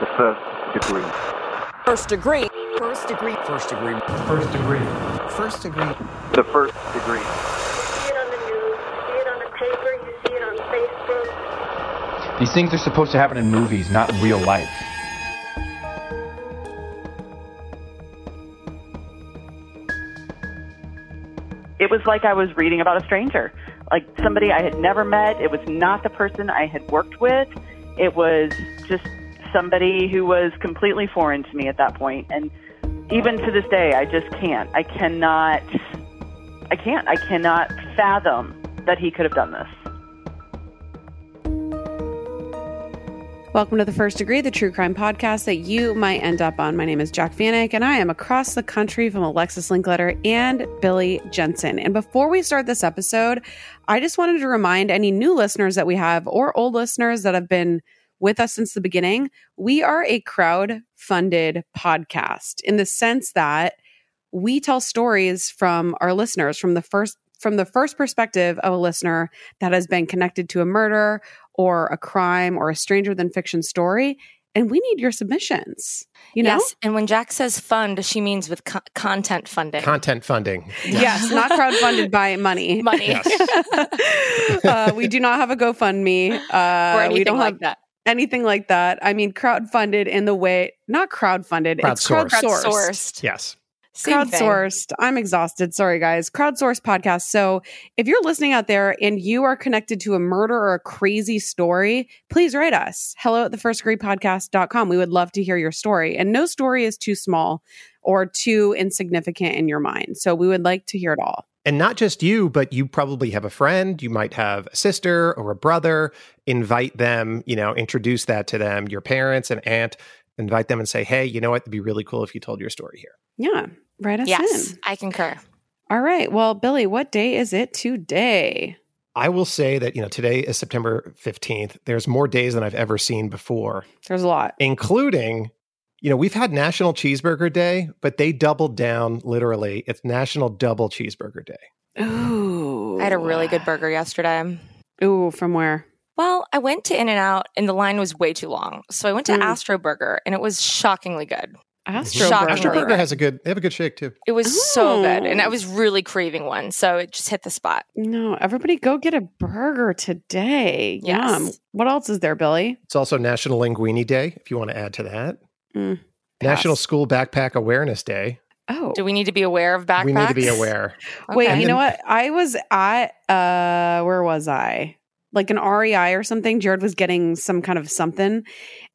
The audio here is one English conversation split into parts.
The first degree. First degree. First degree. First degree. First degree. First degree. The first degree. see it on the news, you see it on the paper, you see it on Facebook. These things are supposed to happen in movies, not in real life. it was like I was reading about a stranger, like somebody I had never met. It was not the person I had worked with. It was just somebody who was completely foreign to me at that point. And even to this day, I just can't. I cannot. I can't. I cannot fathom that he could have done this. Welcome to the First Degree, the true crime podcast that you might end up on. My name is Jac Vanek, and I am across the country from Alexis Linkletter and Billy Jensen. And before we start this episode, I just wanted to remind any new listeners that we have, or old listeners that have been with us since the beginning, we are a crowd funded podcast in the sense that we tell stories from our listeners from the first from the first perspective of a listener that has been connected to a murder or a crime or a stranger than fiction story and we need your submissions you know? Yes, and when Jack says fund, she means with co- content funding. Content funding. yes not crowdfunded by money. Money. Uh, we do not have a gofundme. Uh, or anything we don't like have that. Anything like that i mean crowdfunded in the way not crowdfunded it's Crowdsourced. crowdsourced Crowdsourced. Yes. Same thing. crowdsourced. I'm exhausted. Sorry, guys. Crowdsourced podcast. So if you're listening out there and you are connected to a murder or a crazy story, please write us. Hello at the first degree podcast.com. We would love to hear your story. And no story is too small or too insignificant in your mind. So we would like to hear it all. And not just you, but you probably have a friend, you might have a sister or a brother. Invite them, you know, introduce that to them, your parents and aunt, invite them and say, hey, you know what? It'd be really cool if you told your story here. Yeah. Write us Yes, in. I concur. All right. Well, Billy, what day is it today? I will say that, you know, today is September 15th. There's more days than I've ever seen before, There's a lot. including, you know, we've had National Cheeseburger Day, but they doubled down literally. It's National Double Cheeseburger Day. Ooh. I had a really good burger yesterday. Ooh, from where? Well, I went to In-N-Out and the line was way too long. So I went to Mm. Astro Burger and it was shockingly good. Astro Burger. Astro Burger has a good, they have a good shake too. It was so good. And I was really craving one. So it just hit the spot. No, everybody go get a burger today. Yes. Yum. What else is there, Billy? It's also National Linguini Day, if you want to add to that. Mm, National. School Backpack Awareness Day. Oh. Do we need to be aware of backpacks? We need to be aware. Wait, Okay. you know what? I was at uh where was I? Like an REI or something. Jared was getting some kind of something.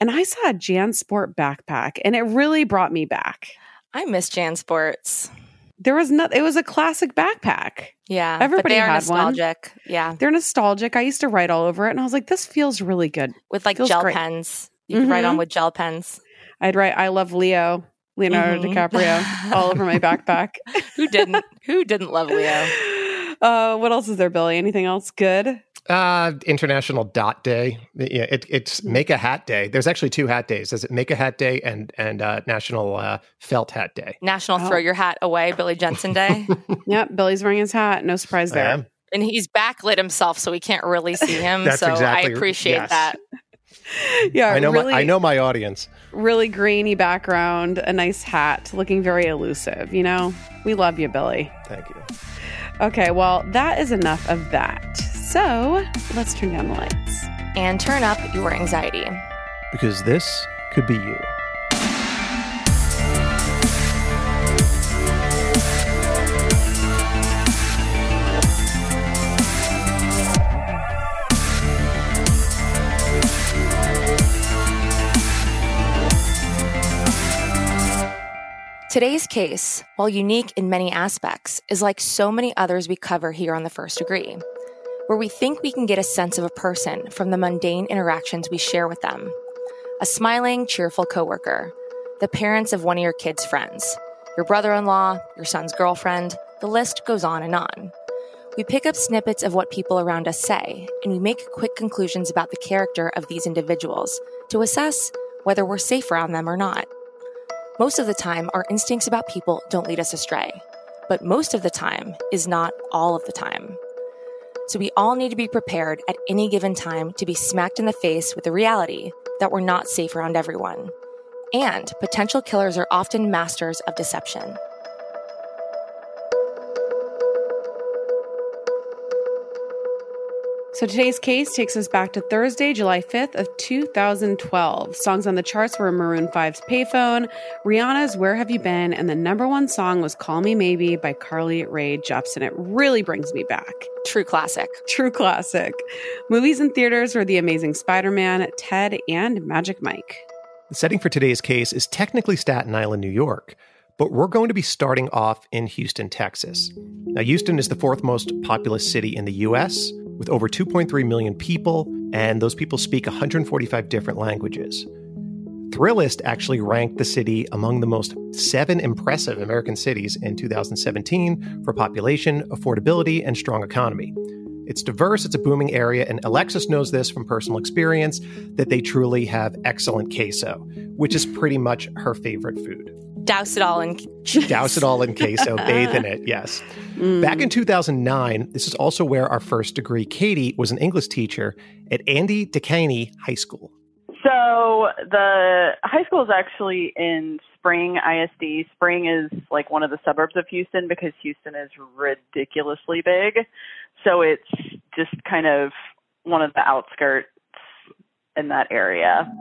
And I saw a JanSport backpack and it really brought me back. I miss JanSports. There was not it was a classic backpack. Yeah. Everybody but they are had one. nostalgic. Yeah. They're nostalgic. I used to write all over it and I was like, this feels really good. With like Feels gel great. pens. You can write on Mhm. with gel pens. I'd write I love Leo, Leonardo Mhm. DiCaprio all over my backpack. Who didn't? Who didn't love Leo? Uh, what else is there, Billy? Anything else good? Uh, International Dot Day. Yeah, it, it's Hmm. Make a Hat Day. There's actually two hat days. There's Make a Hat Day and and uh, National uh, Felt Hat Day. National Oh. Throw Your Hat Away, Billy Jensen Day. Yep, Billy's wearing his hat. No surprise there. and he's backlit himself, so we can't really see him. So exactly- I appreciate yes. that. Yeah, I know. really, my, I know my audience. really grainy background, a nice hat, looking very elusive. You know, we love you, Billy. Thank you. Okay, well, that is enough of that. So let's turn down the lights. And turn up your anxiety. Because this could be you. Today's case, while unique in many aspects, is like so many others we cover here on the first degree, where we think we can get a sense of a person from the mundane interactions we share with them. A smiling, cheerful coworker, the parents of one of your kids' friends, your brother in law, your son's girlfriend, the list goes on and on. We pick up snippets of what people around us say, and we make quick conclusions about the character of these individuals to assess whether we're safe around them or not. Most of the time, our instincts about people don't lead us astray, but most of the time is not all of the time. So we all need to be prepared at any given time to be smacked in the face with the reality that we're not safe around everyone. And potential killers are often masters of deception. So today's case takes us back to Thursday, July 5th of 2012. Songs on the charts were Maroon 5's Payphone, Rihanna's Where Have You Been, and the number one song was Call Me Maybe by Carly Rae Jepsen. It really brings me back. True classic. True classic. Movies in theaters were The Amazing Spider-Man, Ted, and Magic Mike. The setting for today's case is technically Staten Island, New York, but we're going to be starting off in Houston, Texas. Now, Houston is the fourth most populous city in the U.S., with over 2.3 million people, and those people speak 145 different languages. Thrillist actually ranked the city among the most seven impressive American cities in 2017 for population, affordability, and strong economy. It's diverse, it's a booming area, and Alexis knows this from personal experience that they truly have excellent queso, which is pretty much her favorite food. Douse it all in Douse it all in queso, bathe in it, yes. Mm. Back in 2009, this is also where our first degree, Katie, was an English teacher at Andy Dekaney High School. So the high school is actually in Spring ISD. Spring is like one of the suburbs of Houston because Houston is ridiculously big. So it's just kind of one of the outskirts in that area.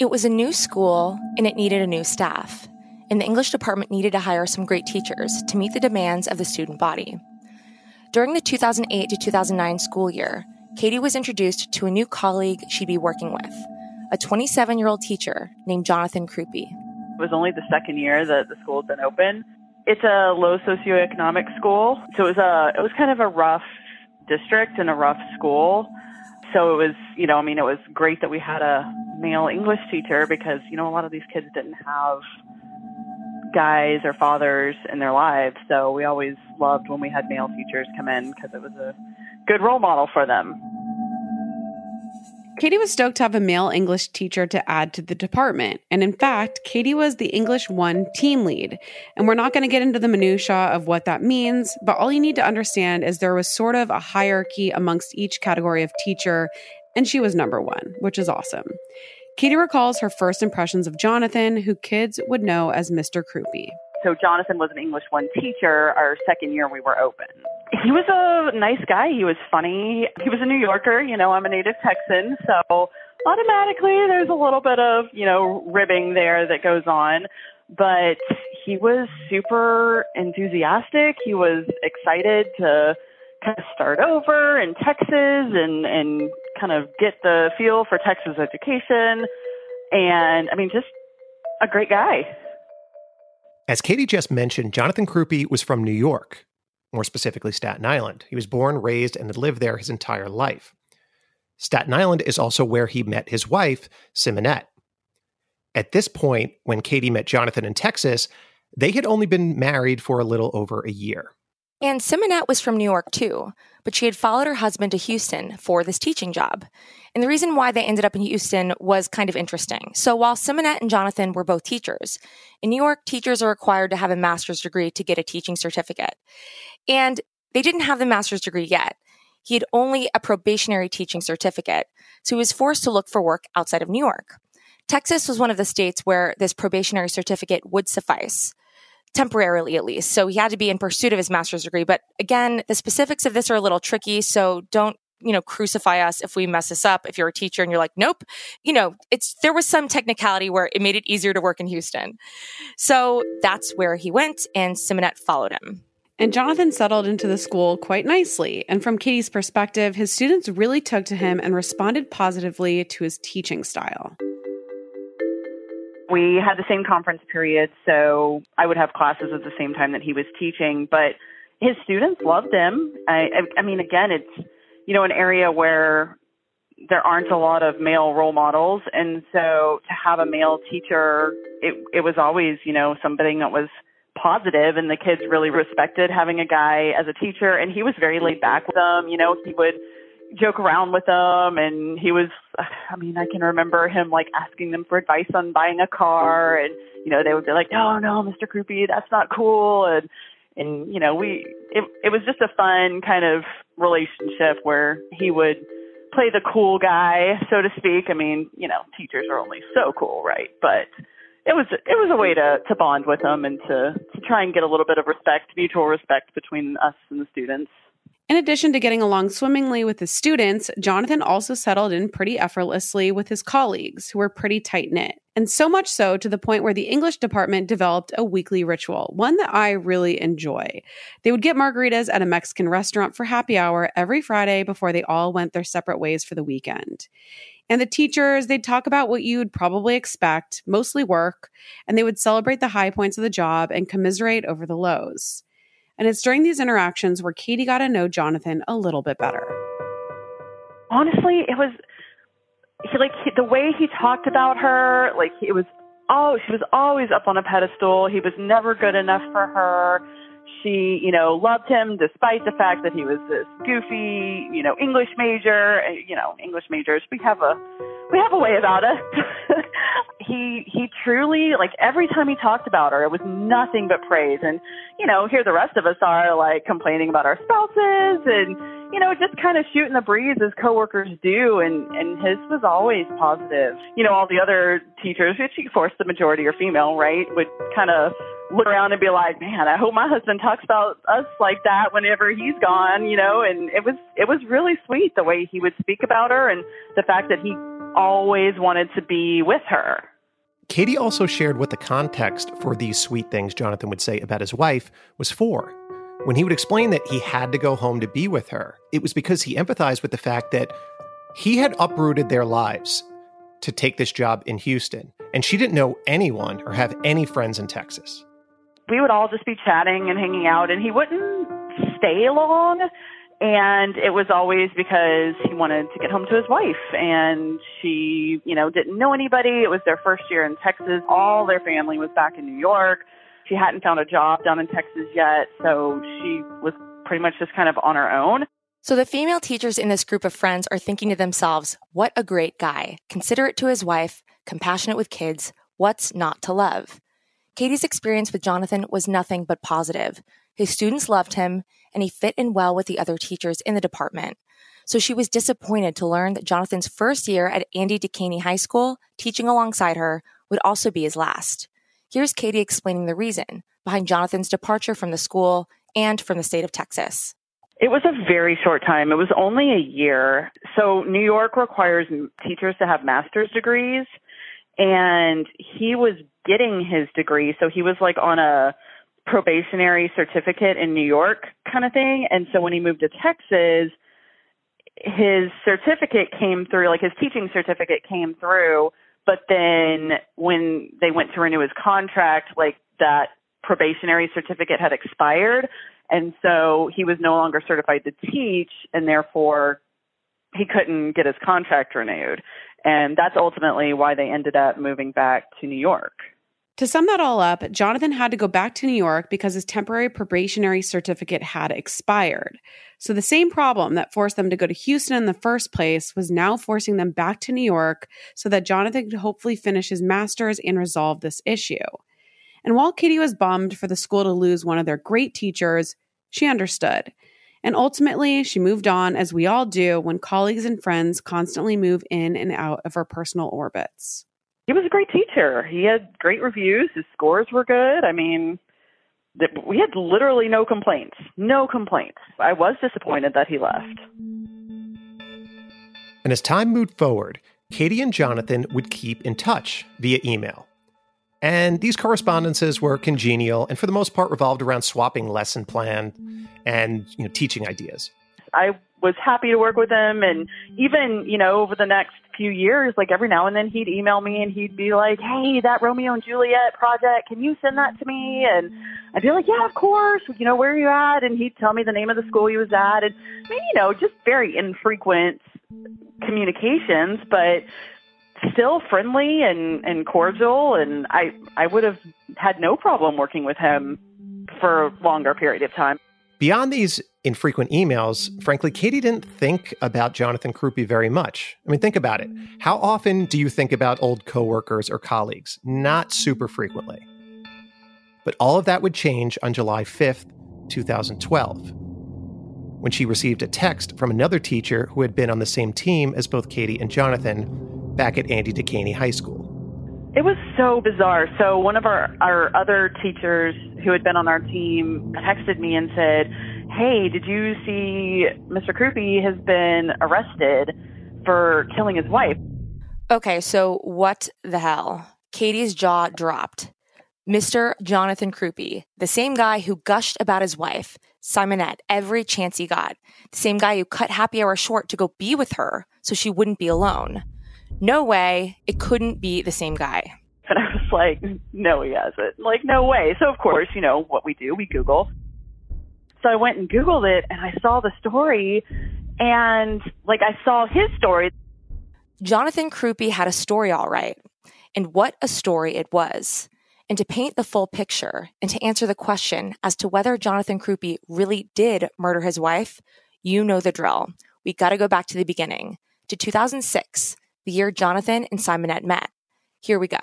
It was a new school and it needed a new staff. And the English department needed to hire some great teachers to meet the demands of the student body. During the 2008 to 2009 school year, Katie was introduced to a new colleague she'd be working with, a 27 year old teacher named Jonathan Crupi. It was only the second year that the school had been open. It's a low socioeconomic school, so it was a it was kind of a rough district and a rough school. So it was, you know, I mean, it was great that we had a male English teacher because, you know, a lot of these kids didn't have guys or fathers in their lives. So we always loved when we had male teachers come in because it was a good role model for them. Katie was stoked to have a male English teacher to add to the department. And in fact, Katie was the English 1 team lead. And we're not going to get into the minutiae of what that means, but all you need to understand is there was sort of a hierarchy amongst each category of teacher, and she was number one, which is awesome. Katie recalls her first impressions of Jonathan, who kids would know as Mr. Crupi. So Jonathan was an English 1 teacher our second year we were open. He was a nice guy. He was funny. He was a New Yorker. You know, I'm a native Texan, so automatically there's a little bit of, you know, ribbing there that goes on. But he was super enthusiastic. He was excited to kind of start over in Texas and, and kind of get the feel for Texas education. And I mean, just a great guy. As Katie just mentioned, Jonathan Crupi was from New York, more specifically Staten Island. He was born, raised, and had lived there his entire life. Staten Island is also where he met his wife, Simonette. At this point, when Katie met Jonathan in Texas, they had only been married for a little over a year. And Simonette was from New York too, but she had followed her husband to Houston for this teaching job. And the reason why they ended up in Houston was kind of interesting. So while Simonette and Jonathan were both teachers, in New York, teachers are required to have a master's degree to get a teaching certificate. And they didn't have the master's degree yet. He had only a probationary teaching certificate, so he was forced to look for work outside of New York. Texas was one of the states where this probationary certificate would suffice temporarily at least. So he had to be in pursuit of his master's degree. But again, the specifics of this are a little tricky. So don't, you know, crucify us if we mess this up. If you're a teacher and you're like, nope, you know, it's, there was some technicality where it made it easier to work in Houston. So that's where he went and Simonette followed him. And Jonathan settled into the school quite nicely. And from Katie's perspective, his students really took to him and responded positively to his teaching style. We had the same conference period, so I would have classes at the same time that he was teaching. But his students loved him. I, I, I mean, again, it's you know an area where there aren't a lot of male role models, and so to have a male teacher, it it was always you know something that was positive, and the kids really respected having a guy as a teacher, and he was very laid back with them. You know, he would joke around with them and he was I mean I can remember him like asking them for advice on buying a car and you know they would be like no no Mr. Crupi that's not cool and and you know we it it was just a fun kind of relationship where he would play the cool guy, so to speak. I mean, you know, teachers are only so cool, right? But it was it was a way to to bond with them and to to try and get a little bit of respect, mutual respect between us and the students. In addition to getting along swimmingly with his students, Jonathan also settled in pretty effortlessly with his colleagues, who were pretty tight knit. And so much so to the point where the English department developed a weekly ritual, one that I really enjoy. They would get margaritas at a Mexican restaurant for happy hour every Friday before they all went their separate ways for the weekend. And the teachers, they'd talk about what you'd probably expect, mostly work, and they would celebrate the high points of the job and commiserate over the lows. And it's during these interactions where Katie got to know Jonathan a little bit better. Honestly, it was he like he, the way he talked about her, like it was oh, she was always up on a pedestal. He was never good enough for her. She, you know, loved him despite the fact that he was this goofy, you know, English major. You know, English majors, we have a we have a way about us. he he truly like every time he talked about her, it was nothing but praise. And you know, here the rest of us are like complaining about our spouses and you know just kind of shooting the breeze as coworkers do. And and his was always positive. You know, all the other teachers, which of course the majority are female, right, would kind of look around and be like, man, I hope my husband talks about us like that whenever he's gone, you know, and it was it was really sweet the way he would speak about her and the fact that he always wanted to be with her. Katie also shared what the context for these sweet things Jonathan would say about his wife was for. When he would explain that he had to go home to be with her, it was because he empathized with the fact that he had uprooted their lives to take this job in Houston, and she didn't know anyone or have any friends in Texas. We would all just be chatting and hanging out, and he wouldn't stay long. And it was always because he wanted to get home to his wife and she, you know, didn't know anybody. It was their first year in Texas. All their family was back in New York. She hadn't found a job down in Texas yet. So she was pretty much just kind of on her own. So the female teachers in this group of friends are thinking to themselves, what a great guy, considerate to his wife, compassionate with kids, what's not to love? Katie's experience with Jonathan was nothing but positive. His students loved him, and he fit in well with the other teachers in the department. So she was disappointed to learn that Jonathan's first year at Andy Dekaney High School, teaching alongside her, would also be his last. Here's Katie explaining the reason behind Jonathan's departure from the school and from the state of Texas. It was a very short time. It was only a year. So New York requires teachers to have master's degrees and he was getting his degree. So he was like on a probationary certificate in New York kind of thing. And so when he moved to Texas, his certificate came through, like his teaching certificate came through, but then when they went to renew his contract, like that probationary certificate had expired. And so he was no longer certified to teach and therefore he couldn't get his contract renewed. And that's ultimately why they ended up moving back to New York. To sum that all up, Jonathan had to go back to New York because his temporary probationary certificate had expired. So the same problem that forced them to go to Houston in the first place was now forcing them back to New York so that Jonathan could hopefully finish his master's and resolve this issue. And while Katie was bummed for the school to lose one of their great teachers, she understood. And ultimately, she moved on, as we all do when colleagues and friends constantly move in and out of our personal orbits he was a great teacher. He had great reviews. His scores were good. I mean, we had literally no complaints. No complaints. I was disappointed that he left. And as time moved forward, Katie and Jonathan would keep in touch via email. And these correspondences were congenial and for the most part revolved around swapping lesson plan and you know, teaching ideas. I was happy to work with him and even, you know, over the next few years, like every now and then he'd email me and he'd be like, Hey, that Romeo and Juliet project, can you send that to me? And I'd be like, Yeah, of course. You know, where are you at? And he'd tell me the name of the school he was at. And I mean, you know, just very infrequent communications, but still friendly and, and cordial. And I, I would have had no problem working with him for a longer period of time. Beyond these infrequent emails, frankly, Katie didn't think about Jonathan Crupi very much. I mean, think about it. How often do you think about old coworkers or colleagues? Not super frequently. But all of that would change on July 5th, 2012. when she received a text from another teacher who had been on the same team as both Katie and Jonathan back at Andy Dekaney High School. It was so bizarre. So one of our, our other teachers who had been on our team texted me and said, Hey, did you see Mr. Crupi has been arrested for killing his wife? Okay, so what the hell? Katie's jaw dropped. Mr. Jonathan Crupi, the same guy who gushed about his wife, Simonette, every chance he got, the same guy who cut happy hour short to go be with her so she wouldn't be alone. No way, it couldn't be the same guy. And I was like, no, he hasn't. Like, no way. So, of course, you know what we do, we Google. So I went and Googled it and I saw the story and like I saw his story. Jonathan Crupi had a story all right. And what a story it was. And to paint the full picture and to answer the question as to whether Jonathan Crupi really did murder his wife, you know the drill. We got to go back to the beginning, to 2006, the year Jonathan and Simonette met. Here we go.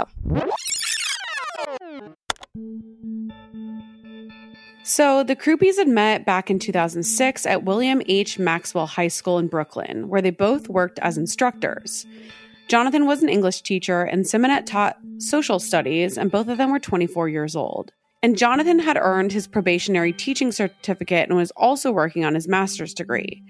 So the Crupis had met back in 2006 at William H. Maxwell High School in Brooklyn, where they both worked as instructors. Jonathan was an English teacher, and Simonette taught social studies, and both of them were 24 years old. And Jonathan had earned his probationary teaching certificate and was also working on his master's degree.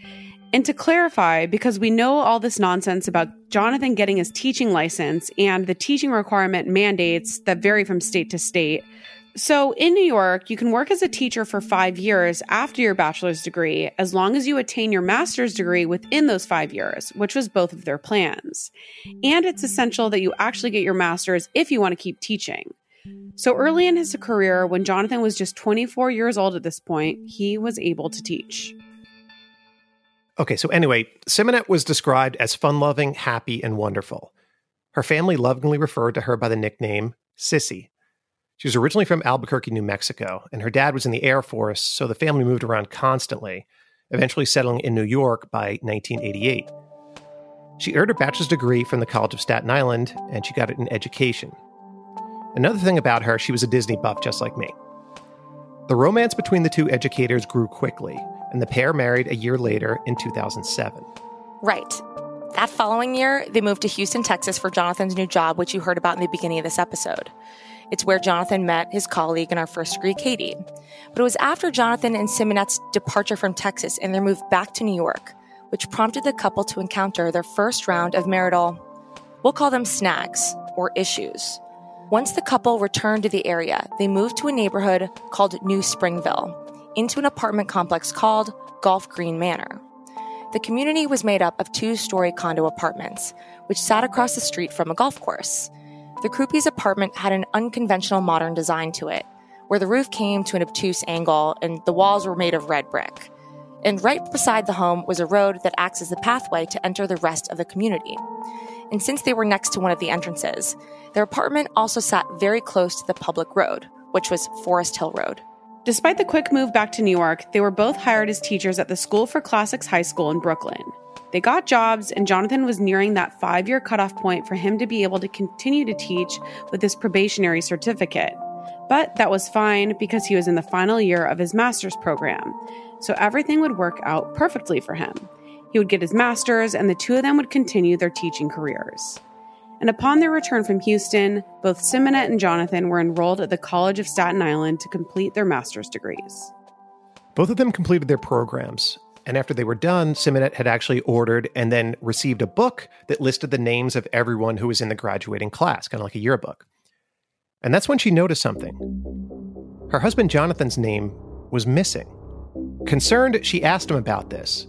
And to clarify, because we know all this nonsense about Jonathan getting his teaching license and the teaching requirement mandates that vary from state to state. So in New York, you can work as a teacher for five years after your bachelor's degree, as long as you attain your master's degree within those five years, which was both of their plans. And it's essential that you actually get your master's if you want to keep teaching. So early in his career, when Jonathan was just 24 years old at this point, he was able to teach. Okay, so anyway, Simonette was described as fun loving, happy, and wonderful. Her family lovingly referred to her by the nickname Sissy. She was originally from Albuquerque, New Mexico, and her dad was in the Air Force, so the family moved around constantly, eventually settling in New York by 1988. She earned her bachelor's degree from the College of Staten Island, and she got it in education. Another thing about her, she was a Disney buff just like me. The romance between the two educators grew quickly, and the pair married a year later in 2007. Right. That following year, they moved to Houston, Texas for Jonathan's new job, which you heard about in the beginning of this episode. It's where Jonathan met his colleague in our first degree, Katie. But it was after Jonathan and Simonette's departure from Texas and their move back to New York, which prompted the couple to encounter their first round of marital, we'll call them snags or issues. Once the couple returned to the area, they moved to a neighborhood called New Springville into an apartment complex called Golf Green Manor. The community was made up of two story condo apartments, which sat across the street from a golf course. The Crupis' apartment had an unconventional modern design to it, where the roof came to an obtuse angle and the walls were made of red brick. And right beside the home was a road that acts as the pathway to enter the rest of the community. And since they were next to one of the entrances, their apartment also sat very close to the public road, which was Forest Hill Road. Despite the quick move back to New York, they were both hired as teachers at the School for Classics High School in Brooklyn. They got jobs, and Jonathan was nearing that five year cutoff point for him to be able to continue to teach with his probationary certificate. But that was fine because he was in the final year of his master's program, so everything would work out perfectly for him. He would get his master's, and the two of them would continue their teaching careers. And upon their return from Houston, both Simonette and Jonathan were enrolled at the College of Staten Island to complete their master's degrees. Both of them completed their programs, and after they were done, Simonette had actually ordered and then received a book that listed the names of everyone who was in the graduating class, kind of like a yearbook. And that's when she noticed something. Her husband Jonathan's name was missing. Concerned, she asked him about this.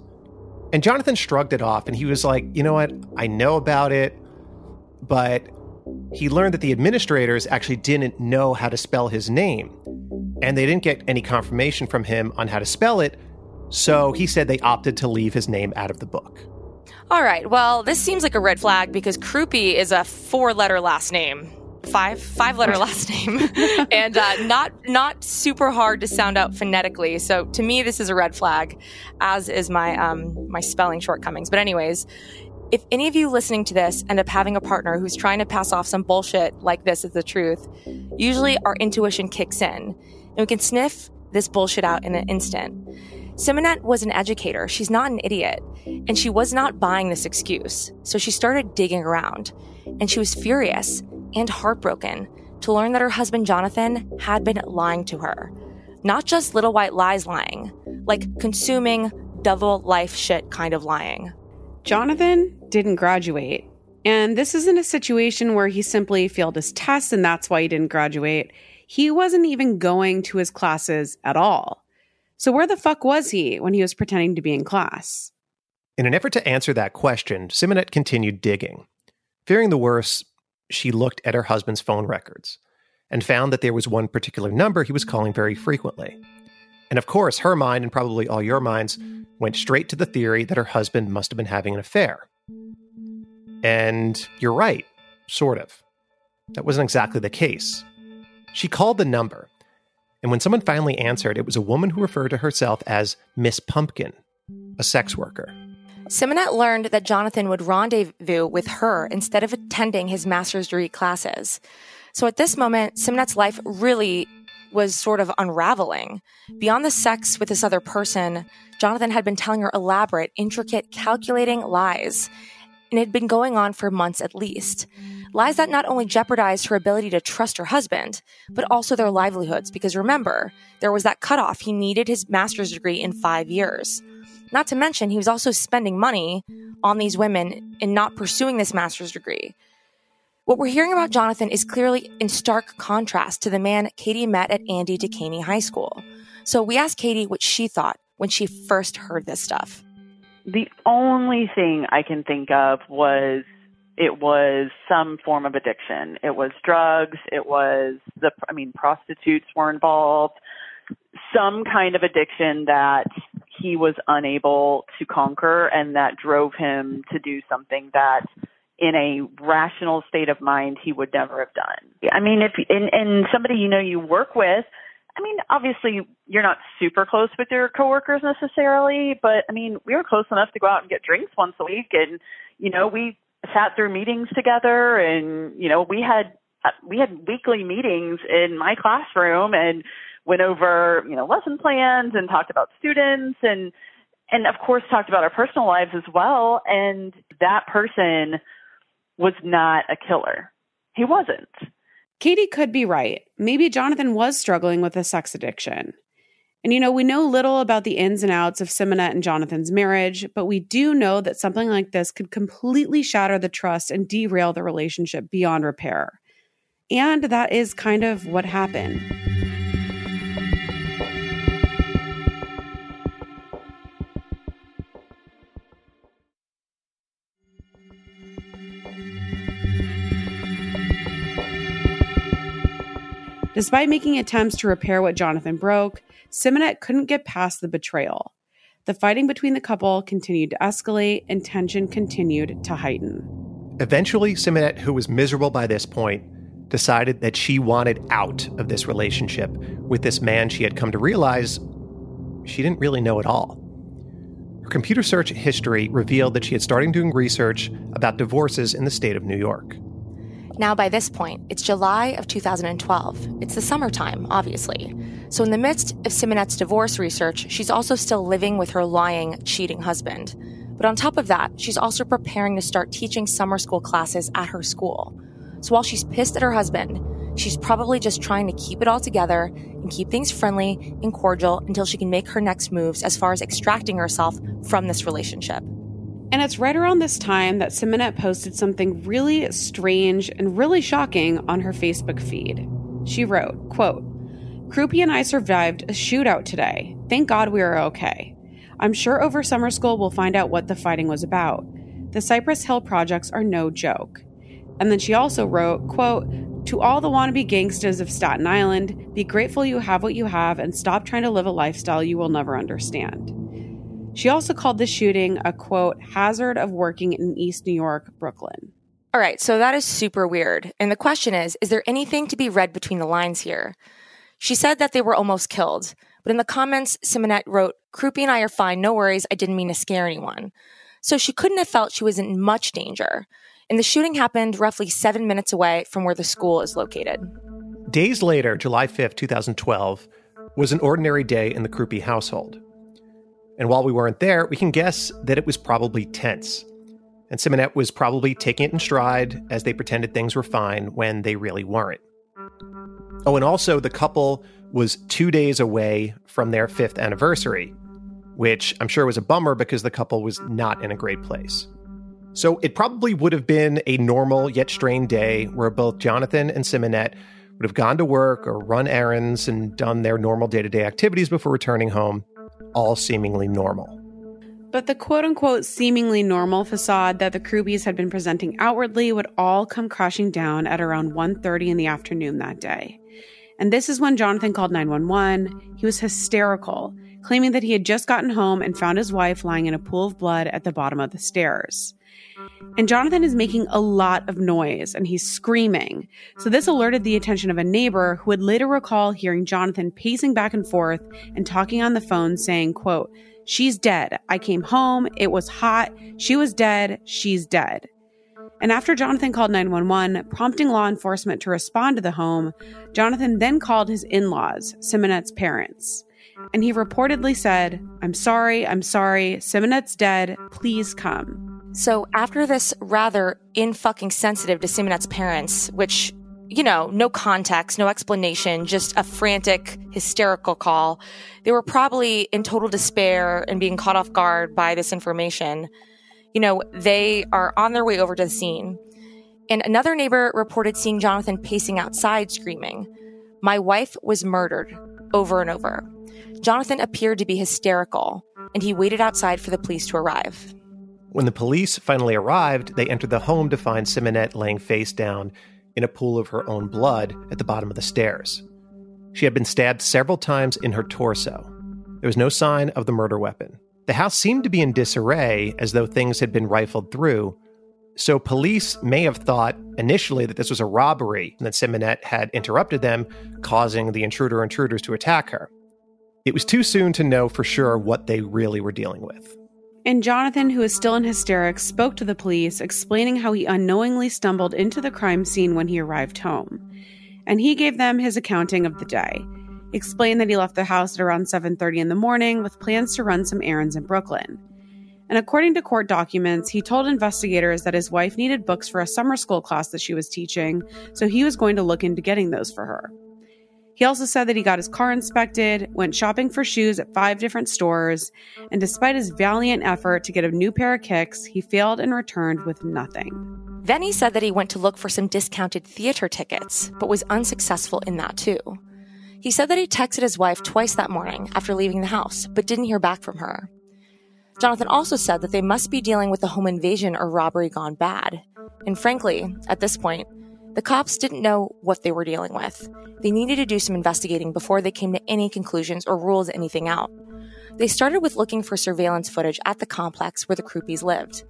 And Jonathan shrugged it off and he was like, You know what? I know about it but he learned that the administrators actually didn't know how to spell his name, and they didn't get any confirmation from him on how to spell it. So he said they opted to leave his name out of the book. All right, well, this seems like a red flag because Crupi is a four letter last name. Five five letter last name, and uh, not not super hard to sound out phonetically. So to me, this is a red flag, as is my um, my spelling shortcomings. But anyways, if any of you listening to this end up having a partner who's trying to pass off some bullshit like this as the truth, usually our intuition kicks in and we can sniff this bullshit out in an instant. Simonette was an educator. She's not an idiot. And she was not buying this excuse. So she started digging around. And she was furious and heartbroken to learn that her husband Jonathan had been lying to her. Not just little white lies lying, like consuming double life shit kind of lying. Jonathan didn't graduate. And this isn't a situation where he simply failed his tests and that's why he didn't graduate. He wasn't even going to his classes at all. So, where the fuck was he when he was pretending to be in class? In an effort to answer that question, Simonette continued digging. Fearing the worst, she looked at her husband's phone records and found that there was one particular number he was calling very frequently. And of course, her mind, and probably all your minds, went straight to the theory that her husband must have been having an affair. And you're right, sort of. That wasn't exactly the case. She called the number, and when someone finally answered, it was a woman who referred to herself as Miss Pumpkin, a sex worker. Simonette learned that Jonathan would rendezvous with her instead of attending his master's degree classes. So at this moment, Simonette's life really was sort of unraveling. Beyond the sex with this other person, Jonathan had been telling her elaborate, intricate, calculating lies. And it had been going on for months at least. Lies that not only jeopardized her ability to trust her husband, but also their livelihoods. Because remember, there was that cutoff. He needed his master's degree in five years. Not to mention, he was also spending money on these women and not pursuing this master's degree. What we're hearing about Jonathan is clearly in stark contrast to the man Katie met at Andy Dekaney High School. So we asked Katie what she thought when she first heard this stuff. The only thing I can think of was it was some form of addiction. It was drugs. It was the, I mean, prostitutes were involved. Some kind of addiction that he was unable to conquer and that drove him to do something that in a rational state of mind he would never have done. I mean, if and, and somebody you know you work with, I mean, obviously you're not super close with your coworkers necessarily, but I mean, we were close enough to go out and get drinks once a week, and you know, we sat through meetings together, and you know, we had we had weekly meetings in my classroom and went over you know lesson plans and talked about students and and of course talked about our personal lives as well and that person was not a killer. He wasn't. Katie could be right. Maybe Jonathan was struggling with a sex addiction. And you know, we know little about the ins and outs of Simonette and Jonathan's marriage, but we do know that something like this could completely shatter the trust and derail the relationship beyond repair. And that is kind of what happened. Despite making attempts to repair what Jonathan broke, Simonette couldn't get past the betrayal. The fighting between the couple continued to escalate and tension continued to heighten. Eventually, Simonette, who was miserable by this point, decided that she wanted out of this relationship with this man she had come to realize she didn't really know at all. Her computer search history revealed that she had started doing research about divorces in the state of New York. Now, by this point, it's July of 2012. It's the summertime, obviously. So, in the midst of Simonette's divorce research, she's also still living with her lying, cheating husband. But on top of that, she's also preparing to start teaching summer school classes at her school. So, while she's pissed at her husband, she's probably just trying to keep it all together and keep things friendly and cordial until she can make her next moves as far as extracting herself from this relationship. And it's right around this time that Simonette posted something really strange and really shocking on her Facebook feed. She wrote, quote, Crupi and I survived a shootout today. Thank God we are okay. I'm sure over summer school we'll find out what the fighting was about. The Cypress Hill projects are no joke. And then she also wrote, quote, to all the wannabe gangsters of Staten Island, be grateful you have what you have and stop trying to live a lifestyle you will never understand. She also called the shooting a quote, hazard of working in East New York, Brooklyn. All right, so that is super weird. And the question is is there anything to be read between the lines here? She said that they were almost killed, but in the comments, Simonette wrote, Crupi and I are fine, no worries, I didn't mean to scare anyone. So she couldn't have felt she was in much danger. And the shooting happened roughly seven minutes away from where the school is located. Days later, July 5th, 2012, was an ordinary day in the Crupi household. And while we weren't there, we can guess that it was probably tense. And Simonette was probably taking it in stride as they pretended things were fine when they really weren't. Oh, and also the couple was two days away from their fifth anniversary, which I'm sure was a bummer because the couple was not in a great place. So it probably would have been a normal yet strained day where both Jonathan and Simonette would have gone to work or run errands and done their normal day to day activities before returning home, all seemingly normal. But the quote unquote seemingly normal facade that the Crupis had been presenting outwardly would all come crashing down at around 1:30 in the afternoon that day. And this is when Jonathan called 911. He was hysterical, claiming that he had just gotten home and found his wife lying in a pool of blood at the bottom of the stairs. And Jonathan is making a lot of noise and he's screaming. So this alerted the attention of a neighbor who would later recall hearing Jonathan pacing back and forth and talking on the phone saying, quote, She's dead. I came home. It was hot. She was dead. She's dead. And after Jonathan called 911, prompting law enforcement to respond to the home, Jonathan then called his in laws, Simonette's parents. And he reportedly said, I'm sorry, I'm sorry, Simonette's dead, please come. So after this rather in fucking sensitive to Simonette's parents, which you know, no context, no explanation, just a frantic, hysterical call. They were probably in total despair and being caught off guard by this information. You know, they are on their way over to the scene. And another neighbor reported seeing Jonathan pacing outside screaming, My wife was murdered, over and over. Jonathan appeared to be hysterical, and he waited outside for the police to arrive. When the police finally arrived, they entered the home to find Simonette laying face down in a pool of her own blood at the bottom of the stairs. She had been stabbed several times in her torso. There was no sign of the murder weapon. The house seemed to be in disarray as though things had been rifled through, so police may have thought initially that this was a robbery and that Simonette had interrupted them, causing the intruder intruders to attack her. It was too soon to know for sure what they really were dealing with. And Jonathan, who is still in hysterics, spoke to the police, explaining how he unknowingly stumbled into the crime scene when he arrived home. And he gave them his accounting of the day. Explained that he left the house at around 7:30 in the morning with plans to run some errands in Brooklyn. And according to court documents, he told investigators that his wife needed books for a summer school class that she was teaching, so he was going to look into getting those for her. He also said that he got his car inspected, went shopping for shoes at five different stores, and despite his valiant effort to get a new pair of kicks, he failed and returned with nothing. Then he said that he went to look for some discounted theater tickets, but was unsuccessful in that too. He said that he texted his wife twice that morning after leaving the house, but didn't hear back from her. Jonathan also said that they must be dealing with a home invasion or robbery gone bad. And frankly, at this point, the cops didn't know what they were dealing with. They needed to do some investigating before they came to any conclusions or ruled anything out. They started with looking for surveillance footage at the complex where the Crupis lived.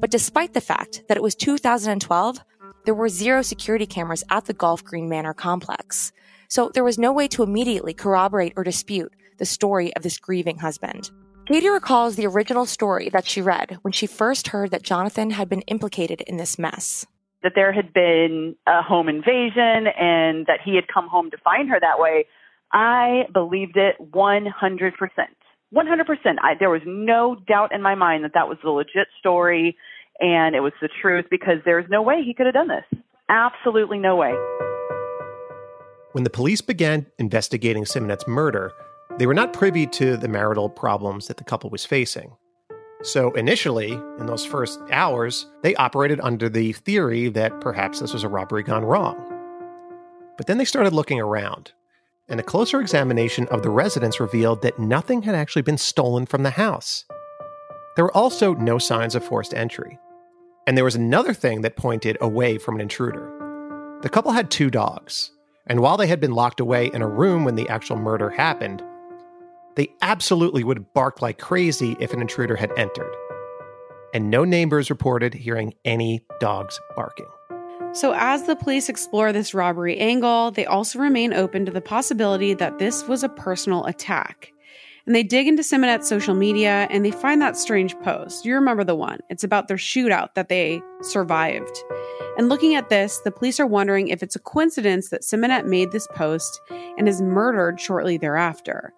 But despite the fact that it was 2012, there were zero security cameras at the Golf Green Manor complex. So there was no way to immediately corroborate or dispute the story of this grieving husband. Katie recalls the original story that she read when she first heard that Jonathan had been implicated in this mess that there had been a home invasion and that he had come home to find her that way, I believed it 100%. 100%. I, there was no doubt in my mind that that was the legit story and it was the truth because there's no way he could have done this. Absolutely no way. When the police began investigating Simonette's murder, they were not privy to the marital problems that the couple was facing. So initially, in those first hours, they operated under the theory that perhaps this was a robbery gone wrong. But then they started looking around, and a closer examination of the residence revealed that nothing had actually been stolen from the house. There were also no signs of forced entry. And there was another thing that pointed away from an intruder. The couple had two dogs, and while they had been locked away in a room when the actual murder happened, they absolutely would bark like crazy if an intruder had entered. And no neighbors reported hearing any dogs barking. So, as the police explore this robbery angle, they also remain open to the possibility that this was a personal attack. And they dig into Simonette's social media and they find that strange post. You remember the one. It's about their shootout that they survived. And looking at this, the police are wondering if it's a coincidence that Simonette made this post and is murdered shortly thereafter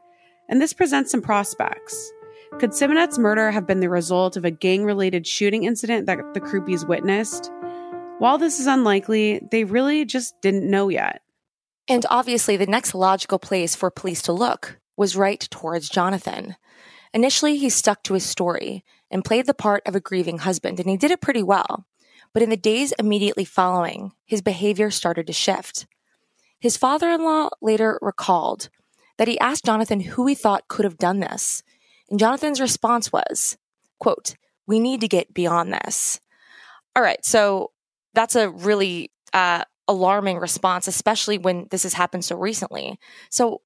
and this presents some prospects. Could Simonette's murder have been the result of a gang related shooting incident that the Crupis witnessed? While this is unlikely, they really just didn't know yet. And obviously, the next logical place for police to look was right towards Jonathan. Initially, he stuck to his story and played the part of a grieving husband, and he did it pretty well. But in the days immediately following, his behavior started to shift. His father in law later recalled that he asked Jonathan who he thought could have done this. And Jonathan's response was, quote, we need to get beyond this. All right. So that's a really uh, alarming response, especially when this has happened so recently. So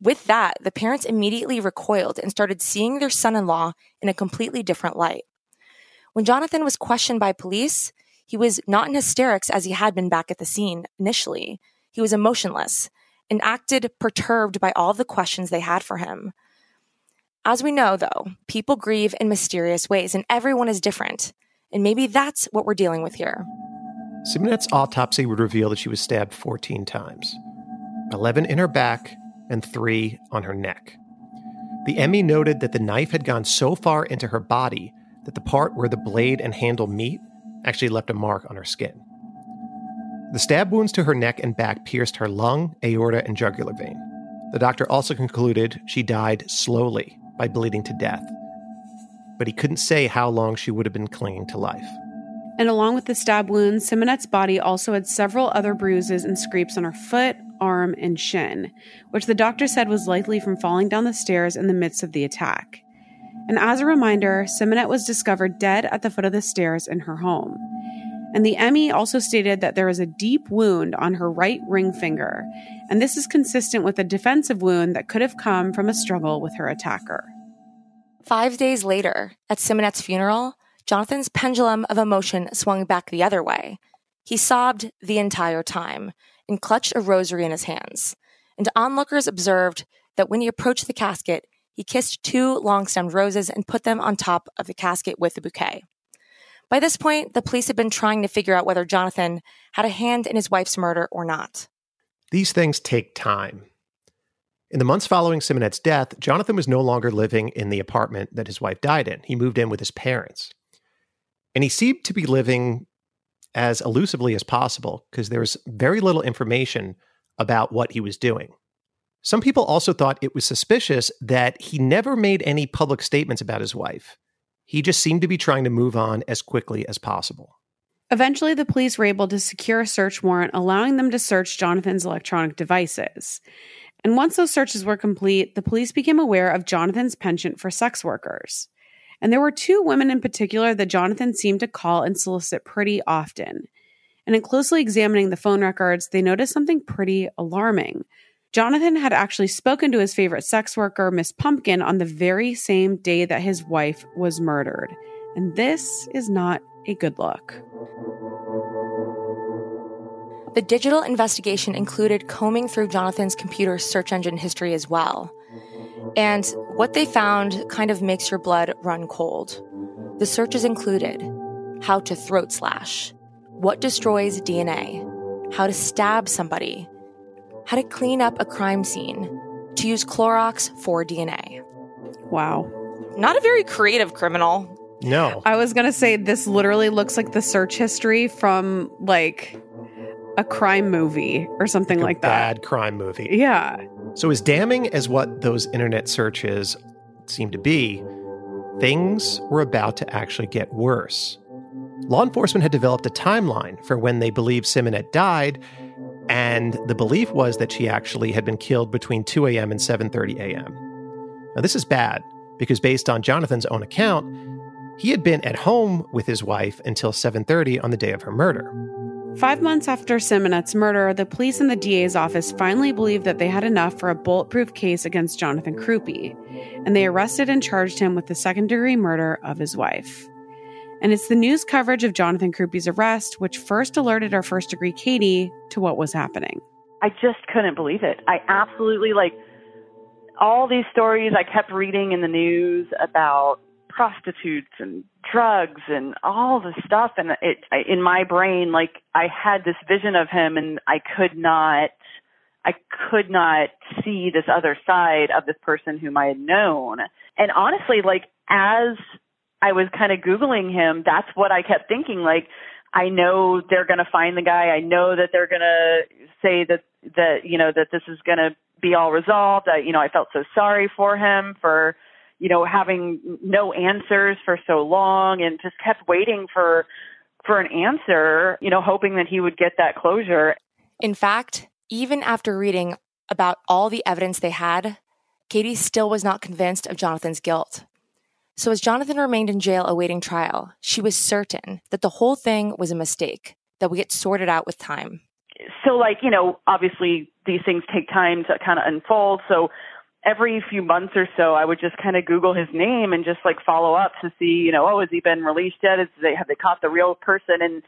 with that, the parents immediately recoiled and started seeing their son in law in a completely different light. When Jonathan was questioned by police, he was not in hysterics as he had been back at the scene initially. He was emotionless and acted perturbed by all the questions they had for him. As we know, though, people grieve in mysterious ways, and everyone is different. And maybe that's what we're dealing with here. Simeonette's autopsy would reveal that she was stabbed 14 times 11 in her back and three on her neck. The ME noted that the knife had gone so far into her body that the part where the blade and handle meet actually left a mark on her skin. The stab wounds to her neck and back pierced her lung, aorta, and jugular vein. The doctor also concluded she died slowly by bleeding to death, but he couldn't say how long she would have been clinging to life. And along with the stab wounds, Simeonette's body also had several other bruises and scrapes on her foot, arm, and shin, which the doctor said was likely from falling down the stairs in the midst of the attack. And as a reminder, Simeonette was discovered dead at the foot of the stairs in her home. And the ME also stated that there is a deep wound on her right ring finger, and this is consistent with a defensive wound that could have come from a struggle with her attacker. Five days later, at Simeonette's funeral, Jonathan's pendulum of emotion swung back the other way. He sobbed the entire time and clutched a rosary in his hands. And onlookers observed that when he approached the casket, he kissed two long stemmed roses and put them on top of the casket with the bouquet. By this point, the police had been trying to figure out whether Jonathan had a hand in his wife's murder or not. These things take time. In the months following Simeonette's death, Jonathan was no longer living in the apartment that his wife died in. He moved in with his parents. And he seemed to be living as elusively as possible because there was very little information about what he was doing. Some people also thought it was suspicious that he never made any public statements about his wife. He just seemed to be trying to move on as quickly as possible. Eventually, the police were able to secure a search warrant, allowing them to search Jonathan's electronic devices. And once those searches were complete, the police became aware of Jonathan's penchant for sex workers. And there were two women in particular that Jonathan seemed to call and solicit pretty often. And in closely examining the phone records, they noticed something pretty alarming. Jonathan had actually spoken to his favorite sex worker, Miss Pumpkin, on the very same day that his wife was murdered. And this is not a good look. The digital investigation included combing through Jonathan's computer search engine history as well. And what they found kind of makes your blood run cold. The searches included how to throat slash, what destroys DNA, how to stab somebody, how to clean up a crime scene, to use Clorox for DNA. Wow. Not a very creative criminal. No. I was going to say this literally looks like the search history from like a crime movie or something like, like a that. bad crime movie. Yeah. So, as damning as what those internet searches seem to be, things were about to actually get worse. Law enforcement had developed a timeline for when they believed Simeonette died, and the belief was that she actually had been killed between 2 a.m. and 7:30 a.m. Now, this is bad because, based on Jonathan's own account, he had been at home with his wife until 7:30 on the day of her murder. Five months after Simeonette's murder, the police in the DA's office finally believed that they had enough for a bulletproof case against Jonathan Crupi, and they arrested and charged him with the second degree murder of his wife. And it's the news coverage of Jonathan Crupi's arrest which first alerted our first degree Katie to what was happening. I just couldn't believe it. I absolutely like all these stories I kept reading in the news about prostitutes and drugs and all the stuff and it I, in my brain like I had this vision of him and I could not I could not see this other side of this person whom I had known. And honestly, like as I was kind of Googling him, that's what I kept thinking. Like, I know they're going to find the guy. I know that they're going to say that, that, you know, that this is going to be all resolved. I, you know, I felt so sorry for him for, you know, having no answers for so long and just kept waiting for, for an answer, you know, hoping that he would get that closure. In fact, even after reading about all the evidence they had, Katie still was not convinced of Jonathan's guilt. So, as Jonathan remained in jail awaiting trial, she was certain that the whole thing was a mistake that would get sorted out with time. So, like, you know, obviously these things take time to kind of unfold. So, every few months or so, I would just kind of Google his name and just like follow up to see, you know, oh, has he been released yet? Is they have they caught the real person? And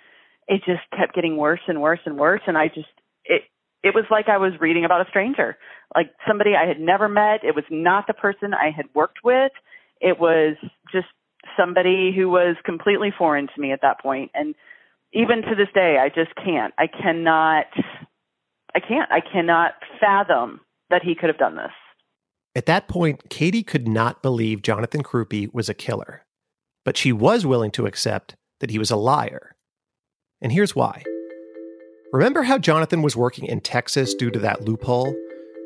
it just kept getting worse and worse and worse. And I just it it was like I was reading about a stranger, like somebody I had never met. It was not the person I had worked with. It was just somebody who was completely foreign to me at that point. And even to this day, I just can't. I cannot. I can't. I cannot fathom that he could have done this. At that point, Katie could not believe Jonathan Crupi was a killer, but she was willing to accept that he was a liar. And here's why. Remember how Jonathan was working in Texas due to that loophole,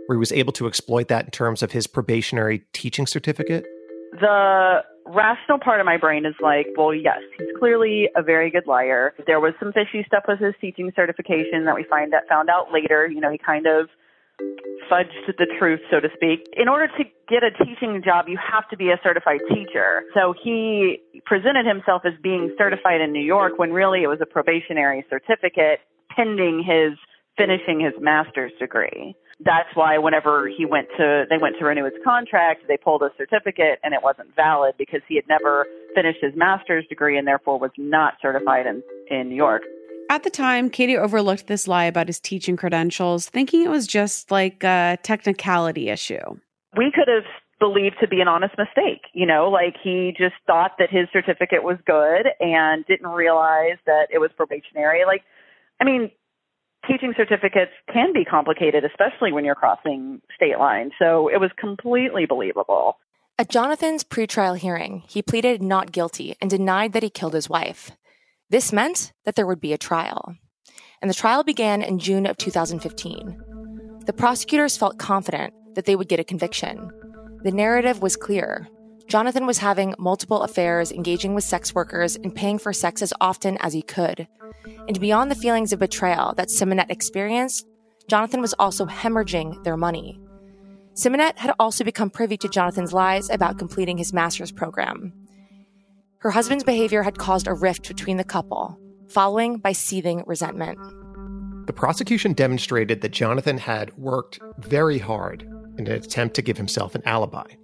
where he was able to exploit that in terms of his probationary teaching certificate? The rational part of my brain is like, well, yes, he's clearly a very good liar. There was some fishy stuff with his teaching certification that we find that found out later. You know, he kind of fudged the truth, so to speak. In order to get a teaching job, you have to be a certified teacher. So he presented himself as being certified in New York when really it was a probationary certificate pending his finishing his master's degree. That's why whenever he went to they went to renew his contract, they pulled a certificate and it wasn't valid because he had never finished his master's degree and therefore was not certified in, in New York. At the time, Katie overlooked this lie about his teaching credentials, thinking it was just like a technicality issue. We could have believed to be an honest mistake. You know, like he just thought that his certificate was good and didn't realize that it was probationary. Like, I mean, teaching certificates can be complicated, especially when you're crossing state lines. So it was completely believable. At Jonathan's pretrial hearing, he pleaded not guilty and denied that he killed his wife. This meant that there would be a trial. And the trial began in June of 2015. The prosecutors felt confident that they would get a conviction. The narrative was clear. Jonathan was having multiple affairs, engaging with sex workers, and paying for sex as often as he could. And beyond the feelings of betrayal that Simeonette experienced, Jonathan was also hemorrhaging their money. Simeonette had also become privy to Jonathan's lies about completing his master's program. Her husband's behavior had caused a rift between the couple, following by seething resentment. The prosecution demonstrated that Jonathan had worked very hard in an attempt to give himself an alibi.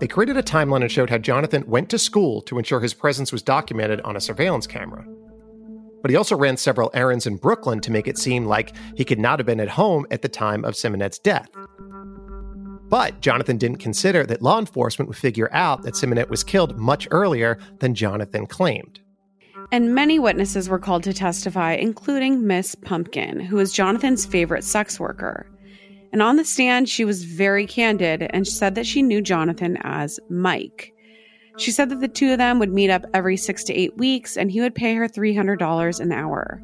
They created a timeline and showed how Jonathan went to school to ensure his presence was documented on a surveillance camera. But he also ran several errands in Brooklyn to make it seem like he could not have been at home at the time of Simeonette's death. But Jonathan didn't consider that law enforcement would figure out that Simeonette was killed much earlier than Jonathan claimed. And many witnesses were called to testify, including Miss Pumpkin, who was Jonathan's favorite sex worker. And on the stand, she was very candid and said that she knew Jonathan as Mike. She said that the two of them would meet up every six to eight weeks and he would pay her $300 an hour.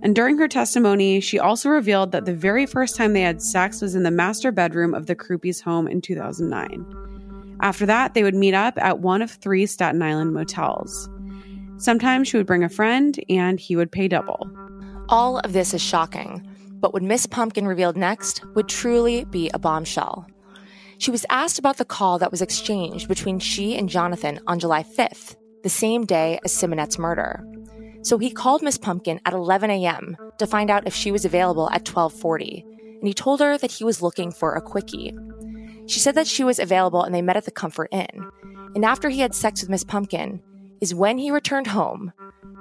And during her testimony, she also revealed that the very first time they had sex was in the master bedroom of the Crupis' home in 2009. After that, they would meet up at one of three Staten Island motels. Sometimes she would bring a friend and he would pay double. All of this is shocking, but what Miss Pumpkin revealed next would truly be a bombshell. She was asked about the call that was exchanged between she and Jonathan on July 5th, the same day as Simeonette's murder. So he called Miss Pumpkin at 11 a.m. to find out if she was available at 12:40, and he told her that he was looking for a quickie. She said that she was available and they met at the Comfort Inn. And after he had sex with Miss Pumpkin is when he returned home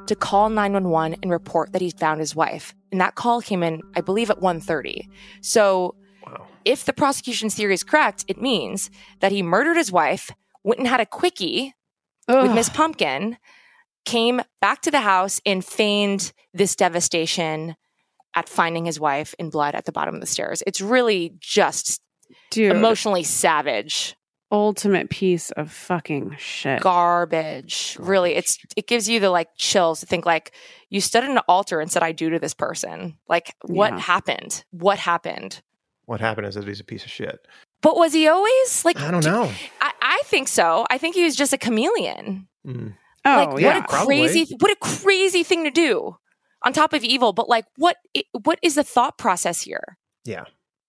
to call 911 and report that he found his wife. And that call came in, I believe, at 1:30. So wow. if the prosecution's theory is correct, it means that he murdered his wife, went and had a quickie Ugh. with Miss Pumpkin, came back to the house and feigned this devastation at finding his wife in blood at the bottom of the stairs. It's really just Dude, emotionally savage ultimate piece of fucking shit. garbage. Really, it's it gives you the like chills to think like you stood at an altar and said, "I do" to this person. Like, what Yeah. happened? What happened? What happened is that he's a piece of shit. But was he always like? I don't do- know. I, I think so. I think he was just a chameleon. Mm. oh, like, yeah. what a probably. crazy, what a crazy thing to do. On top of evil, but like, what? What is the thought process here? Yeah.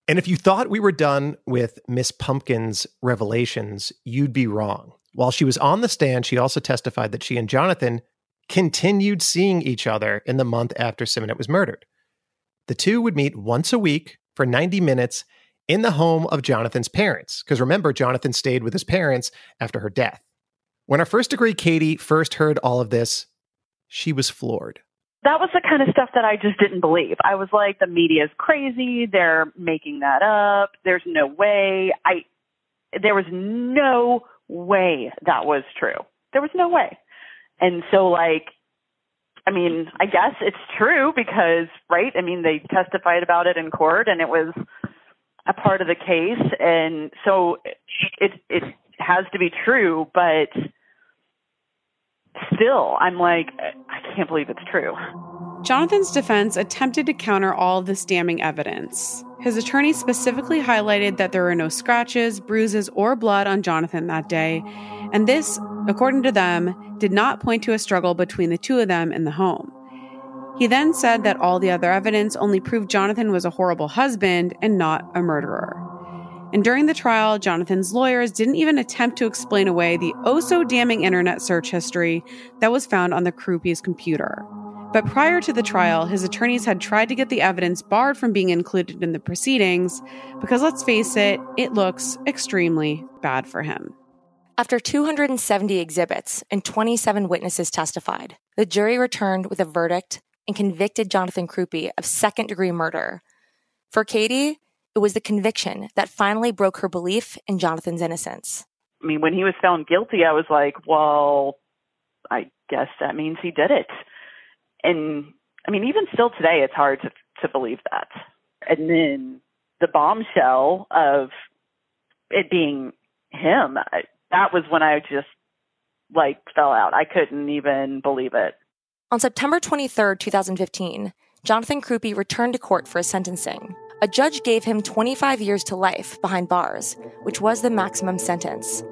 And if you thought we were done with Miss Pumpkin's revelations, you'd be wrong. While she was on the stand, she also testified that she and Jonathan continued seeing each other in the month after Simeonette was murdered. The two would meet once a week for 90 minutes in the home of Jonathan's parents. Because remember, Jonathan stayed with his parents after her death. When our first degree Katie first heard all of this, she was floored. That was the kind of stuff that I just didn't believe. I was like, the media's crazy. They're making that up. There's no way. I, there was no way that was true. There was no way. And so like, I mean, I guess it's true because, right? I mean, they testified about it in court and it was a part of the case. And so it, it has to be true, but still, I'm like, I can't believe it's true. Jonathan's defense attempted to counter all this damning evidence. His attorney specifically highlighted that there were no scratches, bruises, or blood on Jonathan that day, and this, according to them, did not point to a struggle between the two of them in the home. He then said that all the other evidence only proved Jonathan was a horrible husband and not a murderer. And during the trial, Jonathan's lawyers didn't even attempt to explain away the oh so damning internet search history that was found on the Crupis' computer. But prior to the trial, his attorneys had tried to get the evidence barred from being included in the proceedings because let's face it, it looks extremely bad for him. After 270 exhibits and 27 witnesses testified, the jury returned with a verdict and convicted Jonathan Crupi of second degree murder. For Katie, it was the conviction that finally broke her belief in Jonathan's innocence. I mean, when he was found guilty, I was like, well, I guess that means he did it. And I mean, even still today, it's hard to to believe that. And then the bombshell of it being him, I, that was when I just like fell out. I couldn't even believe it. On September 23, 2015, Jonathan Crupi returned to court for his sentencing. A judge gave him 25 years to life behind bars, which was the maximum sentence,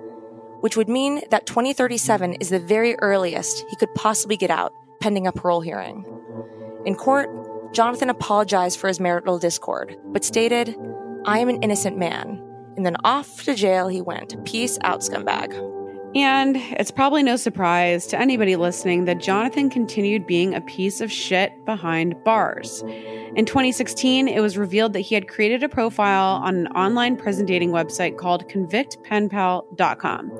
which would mean that 2037 is the very earliest he could possibly get out, pending a parole hearing. In court, Jonathan apologized for his marital discord, but stated, I am an innocent man. And then off to jail he went. Peace out, scumbag. And it's probably no surprise to anybody listening that Jonathan continued being a piece of shit behind bars. In 2016, it was revealed that he had created a profile on an online prison dating website called convictpenpal.com.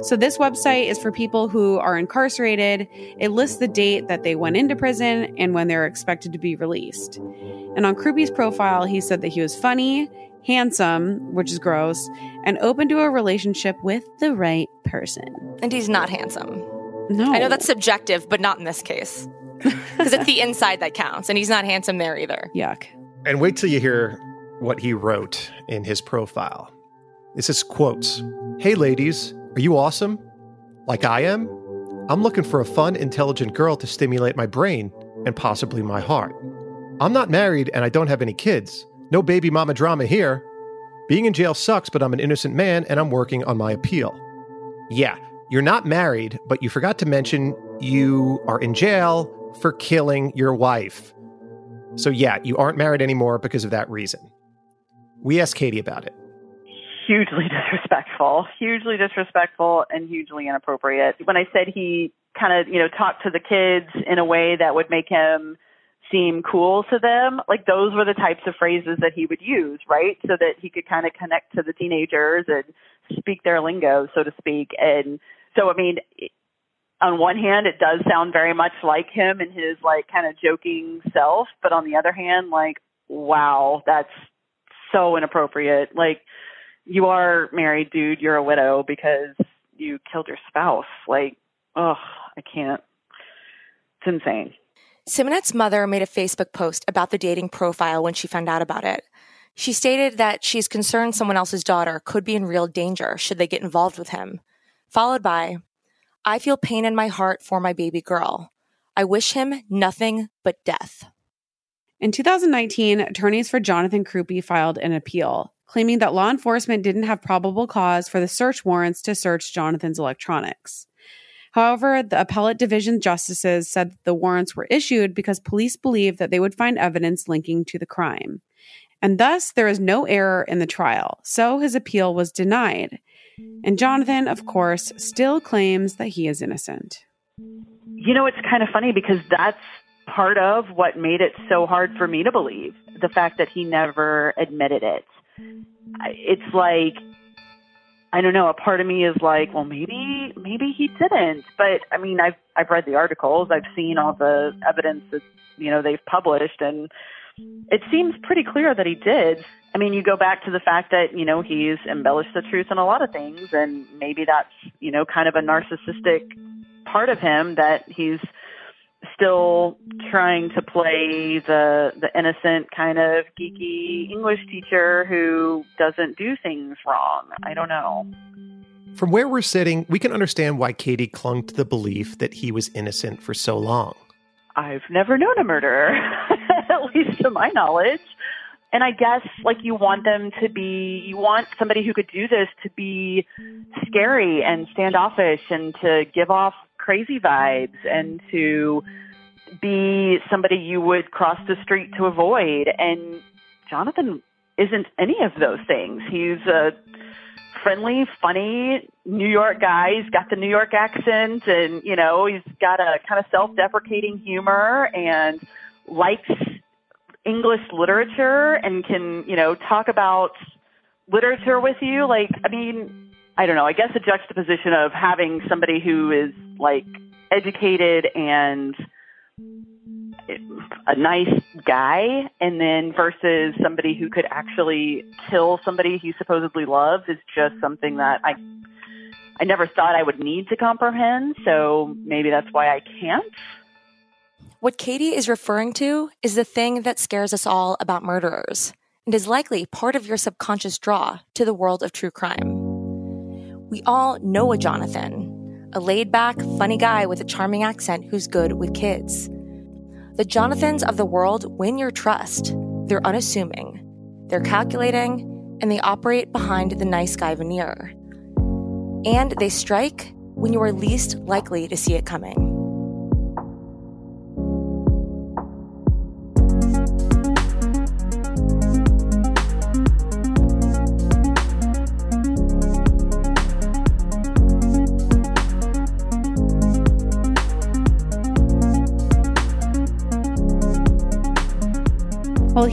So, this website is for people who are incarcerated. It lists the date that they went into prison and when they're expected to be released. And on Crupi's profile, he said that he was funny, handsome, which is gross, and open to a relationship with the right person. And he's not handsome. No. I know that's subjective, but not in this case. Because it's the inside that counts, and he's not handsome there either. yuck. And wait till you hear what he wrote in his profile. This is quotes. Hey ladies, are you awesome? Like I am? I'm looking for a fun, intelligent girl to stimulate my brain and possibly my heart. I'm not married and I don't have any kids. No baby mama drama here. Being in jail sucks, but I'm an innocent man and I'm working on my appeal. Yeah, you're not married, but you forgot to mention you are in jail for killing your wife. So, yeah, you aren't married anymore because of that reason. We asked Katie about it. hugely disrespectful, hugely disrespectful, and hugely inappropriate. When I said he kind of, you know, talked to the kids in a way that would make him seem cool to them, like those were the types of phrases that he would use, right? So that he could kind of connect to the teenagers and speak their lingo, so to speak. And so, I mean, on one hand, it does sound very much like him and his like kind of joking self, but on the other hand, like, wow, that's so inappropriate. Like, you are married, dude. You're a widow because you killed your spouse. Like, oh, I can't. It's insane. Simeonette's mother made a Facebook post about the dating profile when she found out about it. She stated that she's concerned someone else's daughter could be in real danger should they get involved with him, followed by, I feel pain in my heart for my baby girl. I wish him nothing but death. In 2019, attorneys for Jonathan Crupi filed an appeal, claiming that law enforcement didn't have probable cause for the search warrants to search Jonathan's electronics. However, the appellate division justices said that the warrants were issued because police believed that they would find evidence linking to the crime. And thus, there is no error in the trial, so his appeal was denied. And Jonathan, of course, still claims that he is innocent. You know, it's kind of funny because that's part of what made it so hard for me to believe the fact that he never admitted it. It's like, I don't know, a part of me is like, well, maybe, maybe he didn't. But I mean, I've, I've read the articles, I've seen all the evidence that, you know, they've published, and it seems pretty clear that he did. I mean, you go back to the fact that, you know, he's embellished the truth in a lot of things, and maybe that's, you know, kind of a narcissistic part of him that he's still trying to play the the innocent kind of geeky English teacher who doesn't do things wrong. I don't know. From where we're sitting, we can understand why Katie clung to the belief that he was innocent for so long. I've never known a murderer, at least to my knowledge. And I guess like you want them to be, you want somebody who could do this to be scary and standoffish and to give off crazy vibes and to be somebody you would cross the street to avoid. And Jonathan isn't any of those things. He's a friendly, funny New York guy. He's got the New York accent and, you know, he's got a kind of self deprecating humor and likes English literature and can, you know, talk about literature with you. Like, I mean, I don't know. I guess a juxtaposition of having somebody who is like educated and a nice guy and then versus somebody who could actually kill somebody he supposedly loves is just something that I I never thought I would need to comprehend, so maybe that's why I can't. What Katie is referring to is the thing that scares us all about murderers and is likely part of your subconscious draw to the world of true crime. We all know a Jonathan, a laid back, funny guy with a charming accent who's good with kids. The Jonathans of the world win your trust. They're unassuming, they're calculating, and they operate behind the nice guy veneer. And they strike when you are least likely to see it coming.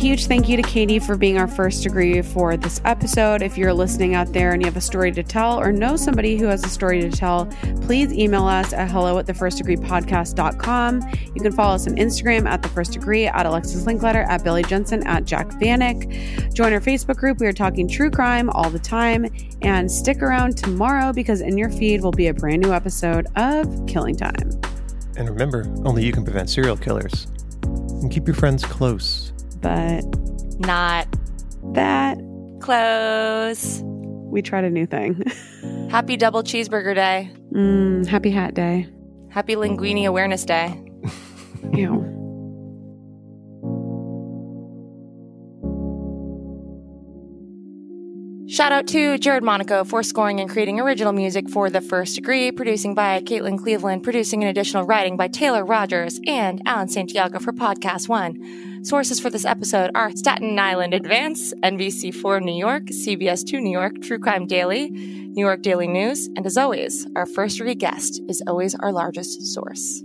Huge thank you to Katie for being our first degree for this episode. If you're listening out there and you have a story to tell or know somebody who has a story to tell, please email us at hello at the first degree podcast.com. You can follow us on Instagram at the first degree, at Alexis Linkletter, at Billy Jensen, at Jac Vanek. Join our Facebook group. We are talking true crime all the time. And stick around tomorrow because in your feed will be a brand new episode of Killing Time. And remember, only you can prevent serial killers. And keep your friends close. But Not that close. we tried a new thing. Happy double cheeseburger day. mm, happy hat day. Happy linguine awareness day. Ew. Shout out to Jared Monaco for scoring and creating original music for The First Degree, producing by Caitlin Cleveland, producing and additional writing by Taylor Rogers, and Alan Santiago for Podcast One. Sources for this episode are Staten Island Advance, NBC4 New York, CBS2 New York, True Crime Daily, New York Daily News, and as always, our first degree guest is always our largest source.